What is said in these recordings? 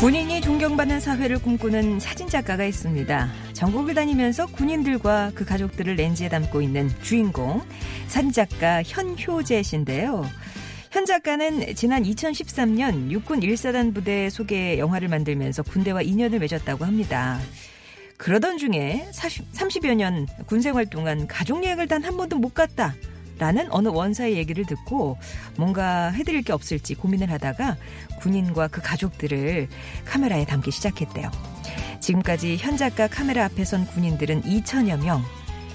군인이 존경받는 사회를 꿈꾸는 사진작가가 있습니다. 전국을 다니면서 군인들과 그 가족들을 렌즈에 담고 있는 주인공, 사진작가 현효재 씨인데요. 현 작가는 지난 2013년 육군 1사단 부대 소개 영화를 만들면서 군대와 인연을 맺었다고 합니다. 그러던 중에 40, 30여 년 군생활 동안 가족 여행을 단 한 번도 못 갔다. 라는 어느 원사의 얘기를 듣고 뭔가 해드릴 게 없을지 고민을 하다가 군인과 그 가족들을 카메라에 담기 시작했대요. 지금까지 현 작가 카메라 앞에 선 군인들은 2천여 명.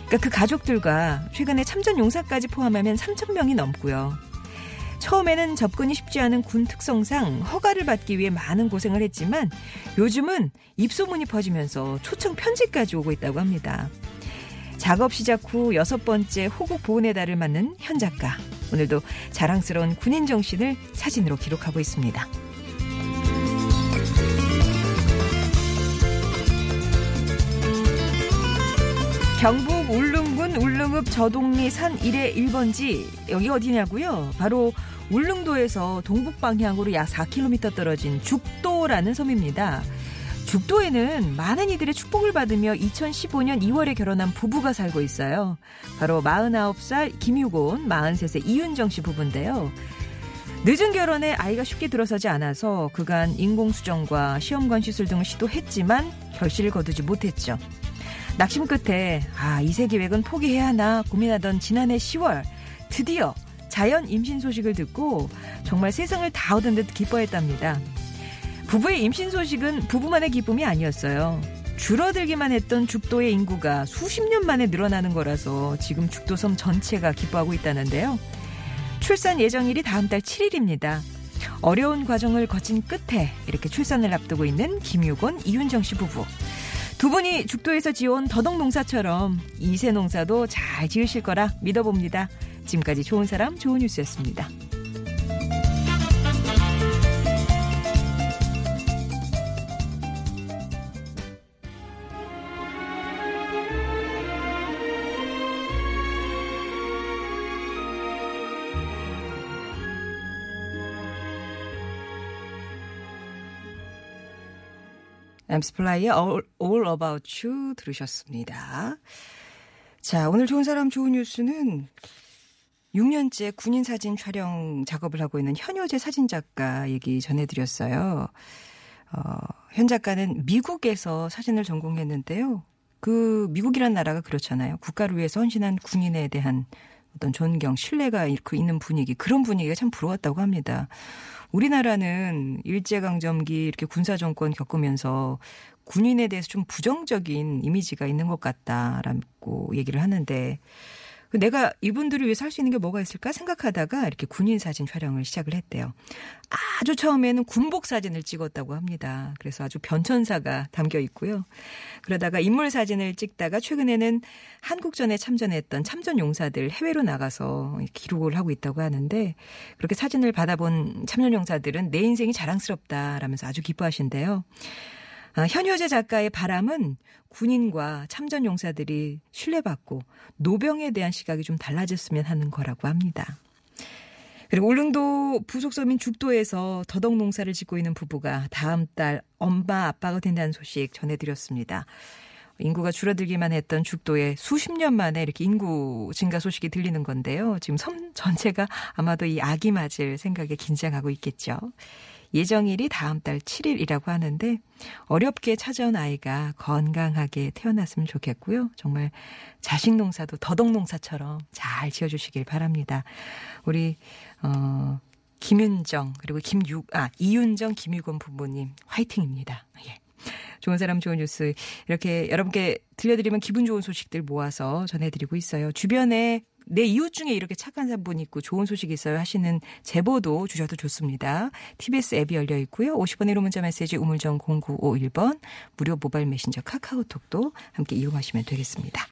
그러니까 그 가족들과 최근에 참전 용사까지 포함하면 3천 명이 넘고요. 처음에는 접근이 쉽지 않은 군 특성상 허가를 받기 위해 많은 고생을 했지만 요즘은 입소문이 퍼지면서 초청 편지까지 오고 있다고 합니다. 작업 시작 후 여섯 번째 호국 보훈의 달을 맞는 현 작가. 오늘도 자랑스러운 군인 정신을 사진으로 기록하고 있습니다. 경북 울릉군 울릉읍 저동리 산 1의 1번지 여기 어디냐고요? 바로 울릉도에서 동북 방향으로 약 4km 떨어진 죽도라는 섬입니다. 죽도에는 많은 이들의 축복을 받으며 2015년 2월에 결혼한 부부가 살고 있어요. 바로 49살 김유곤, 43세 이윤정 씨 부부인데요. 늦은 결혼에 아이가 쉽게 들어서지 않아서 그간 인공수정과 시험관 시술 등을 시도했지만 결실을 거두지 못했죠. 낙심 끝에 아 이세 계획은 포기해야 하나 고민하던 지난해 10월 드디어 자연 임신 소식을 듣고 정말 세상을 다 얻은 듯 기뻐했답니다. 부부의 임신 소식은 부부만의 기쁨이 아니었어요. 줄어들기만 했던 죽도의 인구가 수십 년 만에 늘어나는 거라서 지금 죽도섬 전체가 기뻐하고 있다는데요. 출산 예정일이 다음 달 7일입니다. 어려운 과정을 거친 끝에 이렇게 출산을 앞두고 있는 김유곤, 이윤정 씨 부부. 두 분이 죽도에서 지어온 더덕 농사처럼 이세 농사도 잘 지으실 거라 믿어봅니다. 지금까지 좋은 사람, 좋은 뉴스였습니다. 엠스플라이의 All, All About You 들으셨습니다. 자, 오늘 좋은 사람 좋은 뉴스는 6년째 군인 사진 촬영 작업을 하고 있는 현효재 사진작가 얘기 전해드렸어요. 어, 현 작가는 미국에서 사진을 전공했는데요. 그 미국이란 나라가 그렇잖아요. 국가를 위해서 헌신한 군인에 대한 어떤 존경, 신뢰가 이렇게 있는 분위기, 그런 분위기가 참 부러웠다고 합니다. 우리나라는 일제강점기 이렇게 군사정권 겪으면서 군인에 대해서 좀 부정적인 이미지가 있는 것 같다라고 얘기를 하는데 내가 이분들을 위해서 할 수 있는 게 뭐가 있을까 생각하다가 이렇게 군인 사진 촬영을 시작을 했대요. 아주 처음에는 군복 사진을 찍었다고 합니다. 그래서 아주 변천사가 담겨 있고요. 그러다가 인물 사진을 찍다가 최근에는 한국전에 참전했던 참전 용사들 해외로 나가서 기록을 하고 있다고 하는데 그렇게 사진을 받아본 참전 용사들은 내 인생이 자랑스럽다라면서 아주 기뻐하신대요. 아, 현효재 작가의 바람은 군인과 참전 용사들이 신뢰받고 노병에 대한 시각이 좀 달라졌으면 하는 거라고 합니다. 그리고 울릉도 부속섬인 죽도에서 더덕 농사를 짓고 있는 부부가 다음 달 엄마 아빠가 된다는 소식 전해드렸습니다. 인구가 줄어들기만 했던 죽도에 수십 년 만에 이렇게 인구 증가 소식이 들리는 건데요. 지금 섬 전체가 아마도 이 아기 맞을 생각에 긴장하고 있겠죠. 예정일이 다음 달 7일이라고 하는데 어렵게 찾아온 아이가 건강하게 태어났으면 좋겠고요. 정말 자식 농사도 더덕 농사처럼 잘 지어주시길 바랍니다. 우리 어 김윤정 그리고 김유 아 이윤정 김유건 부모님 화이팅입니다. 예. 좋은 사람 좋은 뉴스 이렇게 여러분께 들려드리면 기분 좋은 소식들 모아서 전해드리고 있어요. 주변에 내 이웃 중에 이렇게 착한 분 있고 좋은 소식이 있어요 하시는 제보도 주셔도 좋습니다. TBS 앱이 열려 있고요. 50번의 1호 문자 메시지 우물정 0951번 무료 모바일 메신저 카카오톡도 함께 이용하시면 되겠습니다.